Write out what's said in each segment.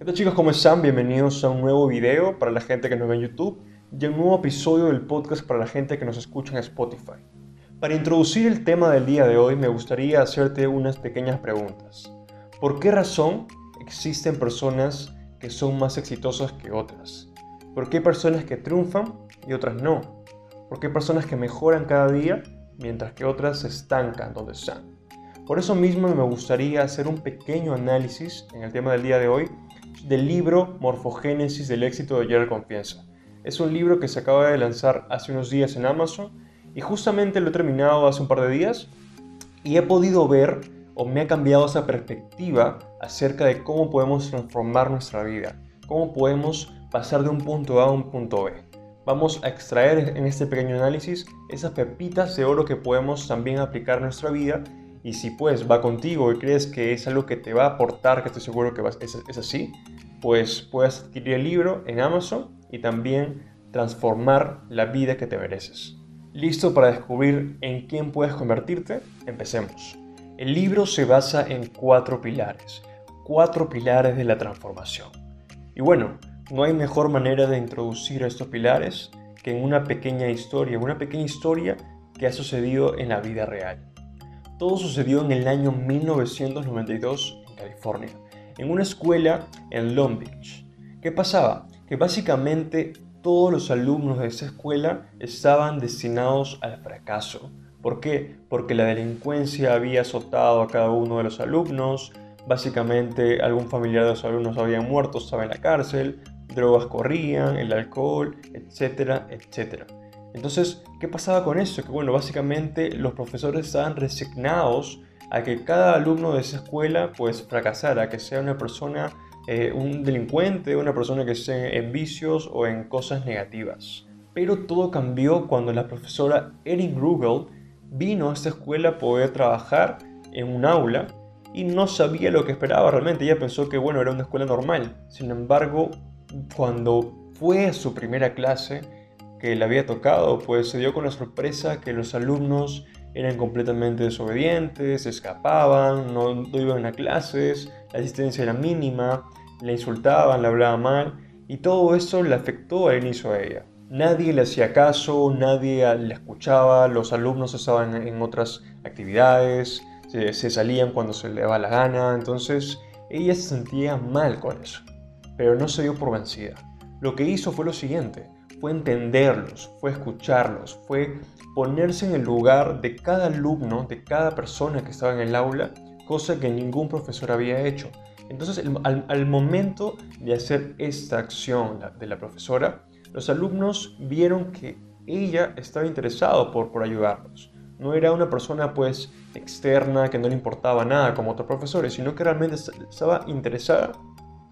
¿Qué tal chicos? ¿Cómo están? Bienvenidos a un nuevo video para la gente que nos ve en YouTube y a un nuevo episodio del podcast para la gente que nos escucha en Spotify. Para introducir el tema del día de hoy me gustaría hacerte unas pequeñas preguntas. ¿Por qué razón existen personas que son más exitosas que otras? ¿Por qué hay personas que triunfan y otras no? ¿Por qué hay personas que mejoran cada día mientras que otras se estancan donde están? Por eso mismo me gustaría hacer un pequeño análisis en el tema del día de hoy del libro Morfogénesis del éxito de Gerald Confianza. Es un libro que se acaba de lanzar hace unos días en Amazon y justamente lo he terminado hace un par de días y he podido ver o me ha cambiado esa perspectiva acerca de cómo podemos transformar nuestra vida, cómo podemos pasar de un punto A a un punto B. Vamos a extraer en este pequeño análisis esas pepitas de oro que podemos también aplicar a nuestra vida y si pues va contigo y crees que es algo que te va a aportar, que estoy seguro que es, es así, pues puedes adquirir el libro en Amazon y también transformar la vida que te mereces. ¿Listo para descubrir en quién puedes convertirte? Empecemos. El libro se basa en cuatro pilares, cuatro pilares de la transformación. Y bueno, no hay mejor manera de introducir estos pilares que en una pequeña historia, una pequeña historia que ha sucedido en la vida real. Todo sucedió en el año 1992 en California, en una escuela en Long Beach. ¿Qué pasaba? Que básicamente todos los alumnos de esa escuela estaban destinados al fracaso. ¿Por qué? Porque la delincuencia había azotado a cada uno de los alumnos, básicamente algún familiar de los alumnos había muerto, estaba en la cárcel, drogas corrían, el alcohol, etcétera, etcétera. Entonces, ¿qué pasaba con eso? Que bueno, básicamente los profesores estaban resignados a que cada alumno de esa escuela pues fracasara, que sea una persona, eh, un delincuente, una persona que esté en vicios o en cosas negativas. Pero todo cambió cuando la profesora Erin Rugel vino a esta escuela a poder trabajar en un aula y no sabía lo que esperaba realmente. Ella pensó que bueno, era una escuela normal. Sin embargo, cuando fue a su primera clase, que le había tocado, pues se dio con la sorpresa que los alumnos eran completamente desobedientes, escapaban, no, iban a clases, la asistencia era mínima, le insultaban, le hablaban mal y todo eso le afectó al inicio a ella. Nadie le hacía caso, nadie le escuchaba, los alumnos estaban en otras actividades, se, se salían cuando se le daba la gana, entonces ella se sentía mal con eso, pero no se dio por vencida. Lo que hizo fue lo siguiente, fue entenderlos, fue escucharlos, fue ponerse en el lugar de cada alumno, de cada persona que estaba en el aula, cosa que ningún profesor había hecho. Entonces, al, momento de hacer esta acción de la profesora, los alumnos vieron que ella estaba interesada por, por ayudarlos. No era una persona pues externa que no le importaba nada como otros profesores, sino que realmente estaba interesada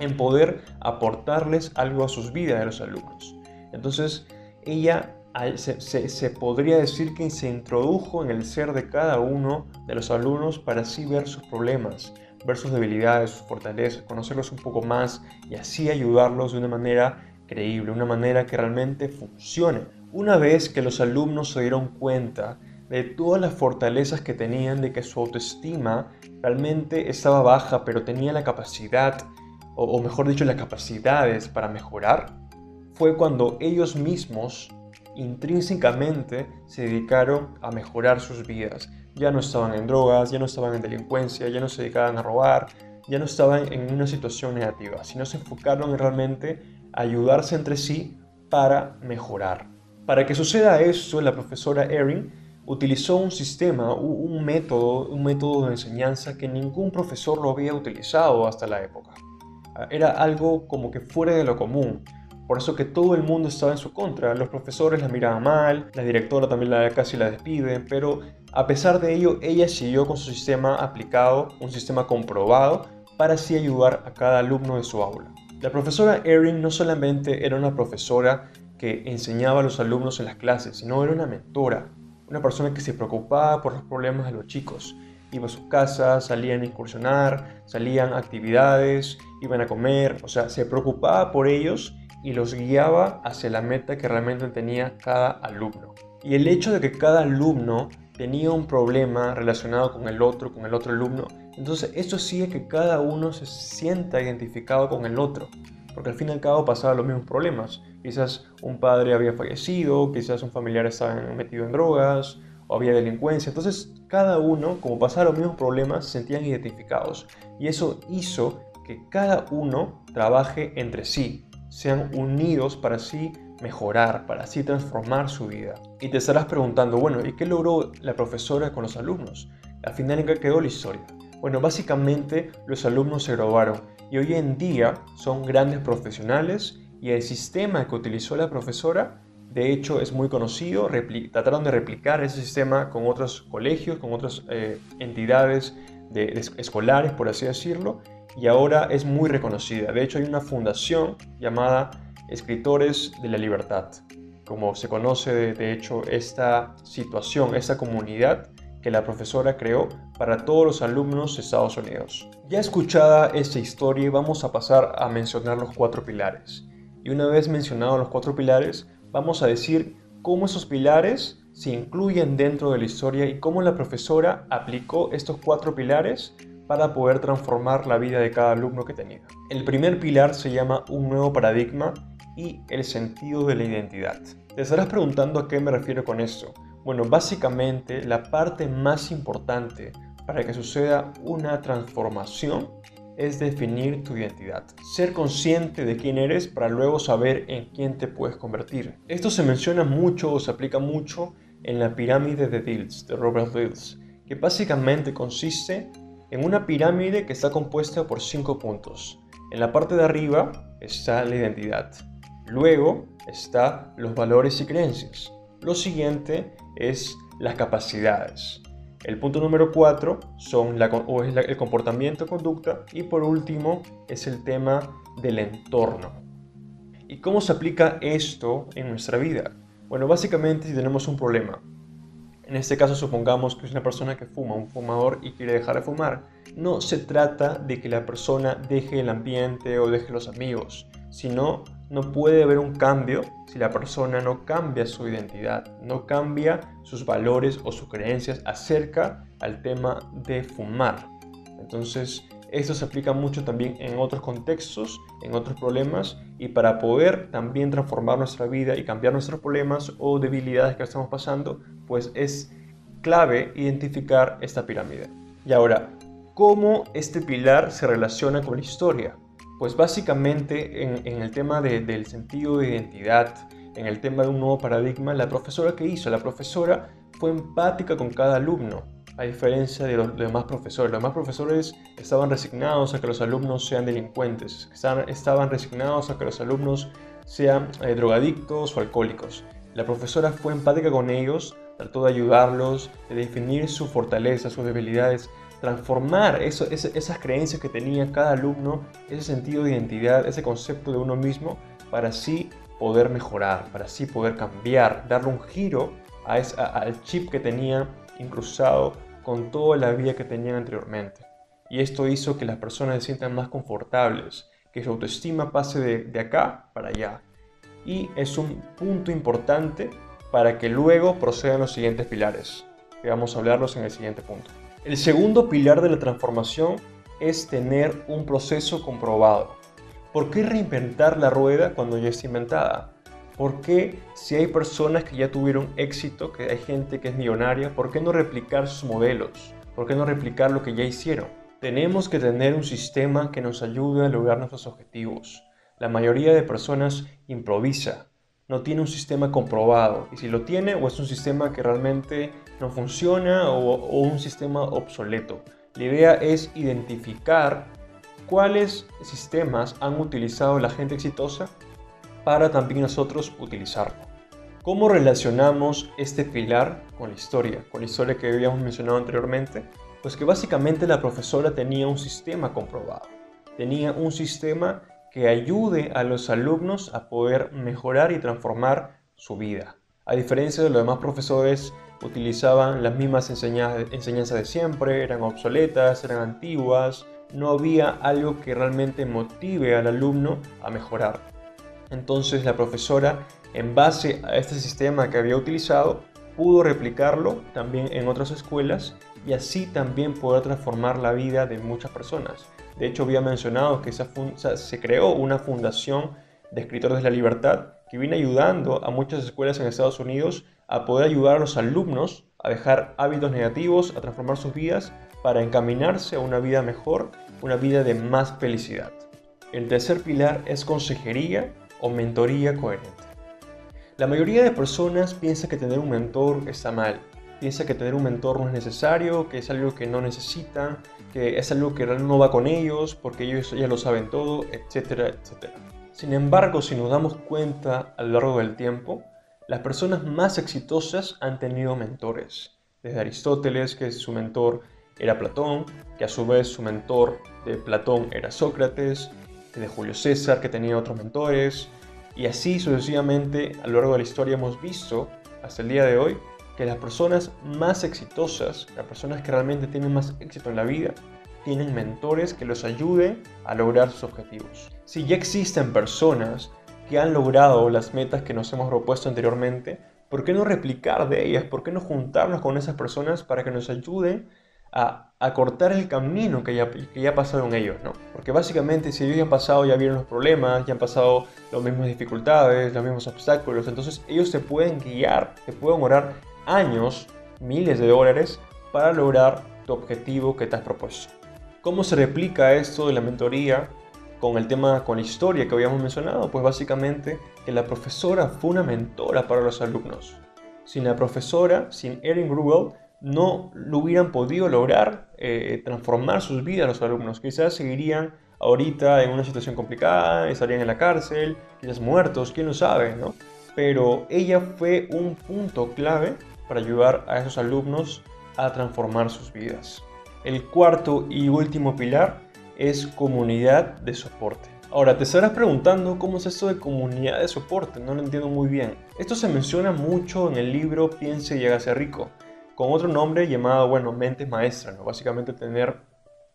en poder aportarles algo a sus vidas de los alumnos. Entonces, ella se, podría decir que se introdujo en el ser de cada uno de los alumnos para así ver sus problemas, ver sus debilidades, sus fortalezas, conocerlos un poco más y así ayudarlos de una manera creíble, una manera que realmente funcione. Una vez que los alumnos se dieron cuenta de todas las fortalezas que tenían, de que su autoestima realmente estaba baja, pero tenía la capacidad, o mejor dicho, las capacidades para mejorar, fue cuando ellos mismos intrínsecamente se dedicaron a mejorar sus vidas. Ya no estaban en drogas, ya no estaban en delincuencia, ya no se dedicaban a robar, ya no estaban en una situación negativa, sino se enfocaron en realmente ayudarse entre sí para mejorar. Para que suceda eso, la profesora Erin utilizó un sistema, un método, un método de enseñanza que ningún profesor lo había utilizado hasta la época. Era algo como que fuera de lo común por eso que todo el mundo estaba en su contra. Los profesores la miraban mal, la directora también la, casi la despide, pero a pesar de ello, ella siguió con su sistema aplicado, un sistema comprobado, para así ayudar a cada alumno de su aula. La profesora Erin no solamente era una profesora que enseñaba a los alumnos en las clases, sino era una mentora, una persona que se preocupaba por los problemas de los chicos. Iba a su casa, salían a incursionar, salían a actividades, iban a comer, o sea, se preocupaba por ellos y los guiaba hacia la meta que realmente tenía cada alumno. Y el hecho de que cada alumno tenía un problema relacionado con el otro, con el otro alumno, Entonces, esto sigue que cada uno se sienta identificado con el otro, porque al fin y al cabo pasaba los mismos problemas. Quizás un padre había fallecido, quizás un familiar estaba metido en drogas, o había delincuencia. Entonces, cada uno, como pasaba los mismos problemas, se sentían identificados. Y eso hizo que cada uno trabaje entre sí, sean unidos para así mejorar, para así transformar su vida. Y te estarás preguntando, bueno, ¿y qué logró la profesora con los alumnos? Al final, ¿en qué quedó la historia? Bueno, básicamente los alumnos se graduaron y hoy en día son grandes profesionales y el sistema que utilizó la profesora, de hecho, es muy conocido. trataron de replicar ese sistema con otros colegios, con otras eh, entidades escolares, por así decirlo, y ahora es muy reconocida. De hecho, hay una fundación llamada Escritores de la Libertad, como se conoce de hecho esta situación, esta comunidad que la profesora creó para todos los alumnos de Estados Unidos. Ya escuchada esta historia, vamos a pasar a mencionar los cuatro pilares. Y una vez mencionados los cuatro pilares, vamos a decir cómo esos pilares se incluyen dentro de la historia y cómo la profesora aplicó estos cuatro pilares para poder transformar la vida de cada alumno que tenía. El primer pilar se llama un nuevo paradigma y el sentido de la identidad. Te estarás preguntando a qué me refiero con esto. Bueno, básicamente la parte más importante para que suceda una transformación es definir tu identidad. Ser consciente de quién eres para luego saber en quién te puedes convertir. Esto se menciona mucho o se aplica mucho en la pirámide de Dills, de Robert Dills, que básicamente consiste en una pirámide que está compuesta por cinco puntos. En la parte de arriba está la identidad. Luego está los valores y creencias. Lo siguiente es las capacidades. El punto número 4 son es el comportamiento, conducta y por último es el tema del entorno. ¿Y cómo se aplica esto en nuestra vida? Bueno, básicamente si tenemos un problema, en este caso supongamos que es una persona que fuma, un fumador y quiere dejar de fumar, no se trata de que la persona deje el ambiente o deje los amigos, sino no puede haber un cambio si la persona no cambia su identidad, no cambia sus valores o sus creencias acerca al tema de fumar. Entonces, esto se aplica mucho también en otros contextos, en otros problemas, y para poder también transformar nuestra vida y cambiar nuestros problemas o debilidades que estamos pasando, pues es clave identificar esta pirámide. Y ahora, ¿cómo este pilar se relaciona con la historia? Pues básicamente en, el tema del sentido de identidad, en el tema de un nuevo paradigma, la profesora que hizo, la profesora fue empática con cada alumno, a diferencia de los, demás profesores. Los demás profesores estaban resignados a que los alumnos sean delincuentes, estaban, resignados a que los alumnos sean eh, drogadictos o alcohólicos. La profesora fue empática con ellos, trató de ayudarlos, de definir sus fortalezas, sus debilidades, transformar esas creencias que tenía cada alumno, ese sentido de identidad, ese concepto de uno mismo, para así poder mejorar, para así poder cambiar, darle un giro a al chip que tenía incrustado con toda la vida que tenían anteriormente. Y esto hizo que las personas se sientan más confortables, que su autoestima pase de, de acá para allá. Y es un punto importante para que luego procedan los siguientes pilares, que vamos a hablarlos en el siguiente punto. El segundo pilar de la transformación es tener un proceso comprobado. ¿Por qué reinventar la rueda cuando ya está inventada? ¿Por qué si hay personas que ya tuvieron éxito, que hay gente que es millonaria, por qué no replicar sus modelos? ¿Por qué no replicar lo que ya hicieron? Tenemos que tener un sistema que nos ayude a lograr nuestros objetivos. La mayoría de personas improvisa, no tiene un sistema comprobado. Y si lo tiene, o es un sistema que realmente no funciona o, un sistema obsoleto. La idea es identificar cuáles sistemas han utilizado la gente exitosa para también nosotros utilizarlo. ¿Cómo relacionamos este pilar con la historia? Con la historia que habíamos mencionado anteriormente. Pues que básicamente la profesora tenía un sistema comprobado. Tenía un sistema que ayude a los alumnos a poder mejorar y transformar su vida. A diferencia de los demás profesores, utilizaban las mismas enseñanzas de siempre, eran obsoletas, eran antiguas, no había algo que realmente motive al alumno a mejorar. Entonces la profesora, en base a este sistema que había utilizado, pudo replicarlo también en otras escuelas y así también poder transformar la vida de muchas personas. De hecho, había mencionado que se creó una fundación de escritores de la libertad que viene ayudando a muchas escuelas en Estados Unidos a poder ayudar a los alumnos a dejar hábitos negativos, a transformar sus vidas para encaminarse a una vida mejor, una vida de más felicidad. El tercer pilar es consejería o mentoría coherente. La mayoría de personas piensa que tener un mentor está mal, piensa que tener un mentor no es necesario, que es algo que no necesitan, que es algo que no va con ellos porque ellos ya lo saben todo, etcétera, etcétera. Sin embargo, si nos damos cuenta a lo largo del tiempo, las personas más exitosas han tenido mentores. Desde Aristóteles, que su mentor era Platón, que a su vez su mentor de Platón era Sócrates, de Julio César, que tenía otros mentores, y así sucesivamente a lo largo de la historia hemos visto, hasta el día de hoy, que las personas más exitosas, las personas que realmente tienen más éxito en la vida, tienen mentores que los ayuden a lograr sus objetivos. Si ya existen personas que han logrado las metas que nos hemos propuesto anteriormente, ¿por qué no replicar de ellas? ¿Por qué no juntarnos con esas personas para que nos ayuden a, a cortar el camino que ya, que ya pasaron ellos? ¿no? Porque básicamente si ellos ya han pasado, ya vieron los problemas, ya han pasado las mismas dificultades, los mismos obstáculos, entonces ellos se pueden guiar, se pueden orar años, miles de dólares para lograr tu objetivo que te has propuesto. ¿Cómo se replica esto de la mentoría con el tema, con la historia que habíamos mencionado? Pues básicamente que la profesora fue una mentora para los alumnos. Sin la profesora, sin Erin Grubel, no lo hubieran podido lograr eh, transformar sus vidas los alumnos. Quizás seguirían ahorita en una situación complicada, estarían en la cárcel, quizás muertos, quién lo sabe, ¿no? Pero ella fue un punto clave para ayudar a esos alumnos a transformar sus vidas. El cuarto y último pilar es comunidad de soporte. Ahora, te estarás preguntando cómo es esto de comunidad de soporte, no lo entiendo muy bien. Esto se menciona mucho en el libro Piense y hágase rico, con otro nombre llamado, bueno, mente maestra, ¿no? Básicamente tener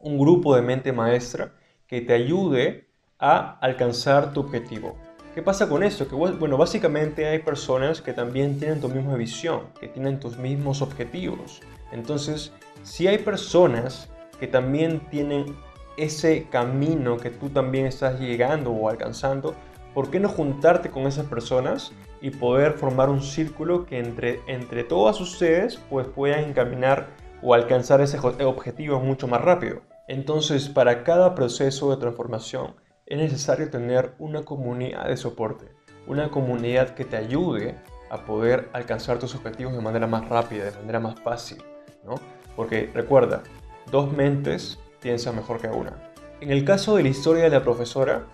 un grupo de mente maestra que te ayude a alcanzar tu objetivo. ¿Qué pasa con esto? Que bueno, básicamente hay personas que también tienen tu misma visión, que tienen tus mismos objetivos. Entonces, si hay personas que también tienen ese camino que tú también estás llegando o alcanzando, ¿por qué no juntarte con esas personas y poder formar un círculo que entre, entre todas ustedes pues puedan encaminar o alcanzar ese objetivo mucho más rápido? Entonces, para cada proceso de transformación es necesario tener una comunidad de soporte, una comunidad que te ayude a poder alcanzar tus objetivos de manera más rápida, de manera más fácil, ¿no? Porque recuerda, dos mentes piensan mejor que una. En el caso de la historia de la profesora,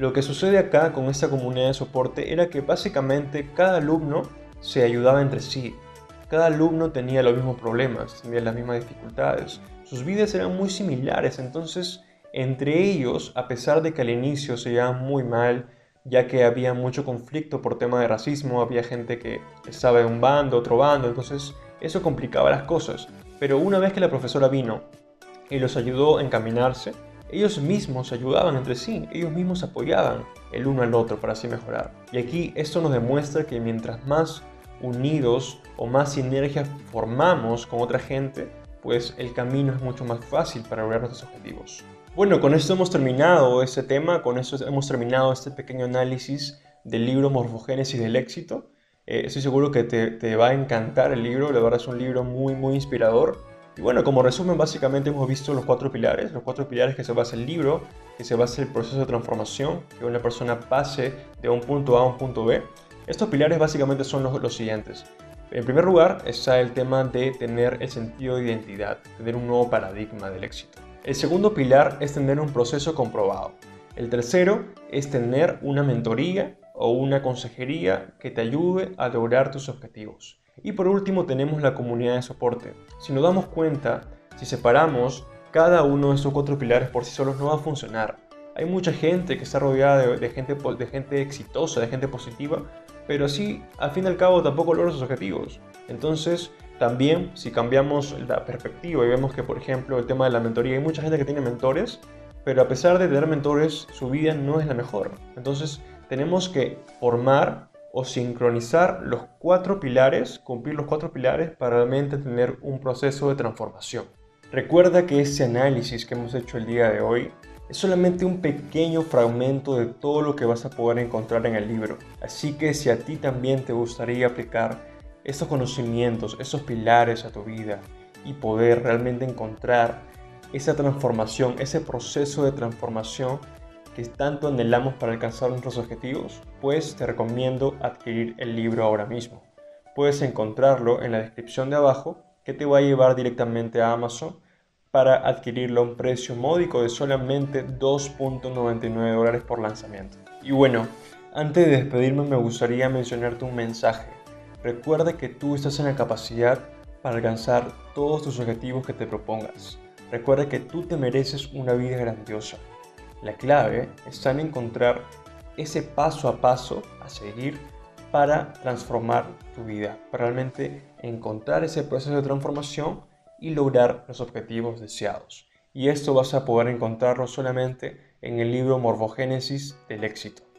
lo que sucede acá con esta comunidad de soporte era que básicamente cada alumno se ayudaba entre sí. Cada alumno tenía los mismos problemas, tenía las mismas dificultades. Sus vidas eran muy similares, entonces entre ellos, a pesar de que al inicio se llevaban muy mal, ya que había mucho conflicto por tema de racismo, había gente que estaba en un bando, otro bando, entonces eso complicaba las cosas. Pero una vez que la profesora vino y los ayudó a encaminarse, ellos mismos ayudaban entre sí, ellos mismos apoyaban el uno al otro para así mejorar. Y aquí esto nos demuestra que mientras más unidos o más sinergia formamos con otra gente, pues el camino es mucho más fácil para lograr nuestros objetivos. Bueno, con esto hemos terminado este tema, con esto hemos terminado este pequeño análisis del libro Morfogénesis del éxito. Eh, estoy seguro que te, va a encantar el libro, la verdad es un libro muy, muy inspirador. Y bueno, como resumen, básicamente hemos visto los cuatro pilares, los cuatro pilares que se basa el libro, que se basa el proceso de transformación, que una persona pase de un punto A a un punto B. Estos pilares básicamente son los, los siguientes. En primer lugar está el tema de tener el sentido de identidad, tener un nuevo paradigma del éxito. El segundo pilar es tener un proceso comprobado. El tercero es tener una mentoría o una consejería que te ayude a lograr tus objetivos. Y por último tenemos la comunidad de soporte. Si nos damos cuenta, si separamos cada uno de estos cuatro pilares por sí solos no va a funcionar. Hay mucha gente que está rodeada de, gente, de gente exitosa, de gente positiva, pero así al fin y al cabo tampoco logra sus objetivos. Entonces, también si cambiamos la perspectiva y vemos que, por ejemplo, el tema de la mentoría, hay mucha gente que tiene mentores, pero a pesar de tener mentores, su vida no es la mejor. Entonces, tenemos que formar o sincronizar los cuatro pilares, cumplir los cuatro pilares para realmente tener un proceso de transformación. Recuerda que ese análisis que hemos hecho el día de hoy es solamente un pequeño fragmento de todo lo que vas a poder encontrar en el libro. Así que si a ti también te gustaría aplicar esos conocimientos, esos pilares a tu vida y poder realmente encontrar esa transformación, ese proceso de transformación tanto anhelamos para alcanzar nuestros objetivos, pues te recomiendo adquirir el libro ahora mismo. Puedes encontrarlo en la descripción de abajo que te va a llevar directamente a Amazon para adquirirlo a un precio módico de solamente 2.99 dólares por lanzamiento. Y bueno, antes de despedirme me gustaría mencionarte un mensaje. Recuerda que tú estás en la capacidad para alcanzar todos tus objetivos que te propongas. Recuerda que tú te mereces una vida grandiosa. La clave está en encontrar ese paso a paso a seguir para transformar tu vida, para realmente encontrar ese proceso de transformación y lograr los objetivos deseados. Y esto vas a poder encontrarlo solamente en el libro Morfogénesis del éxito.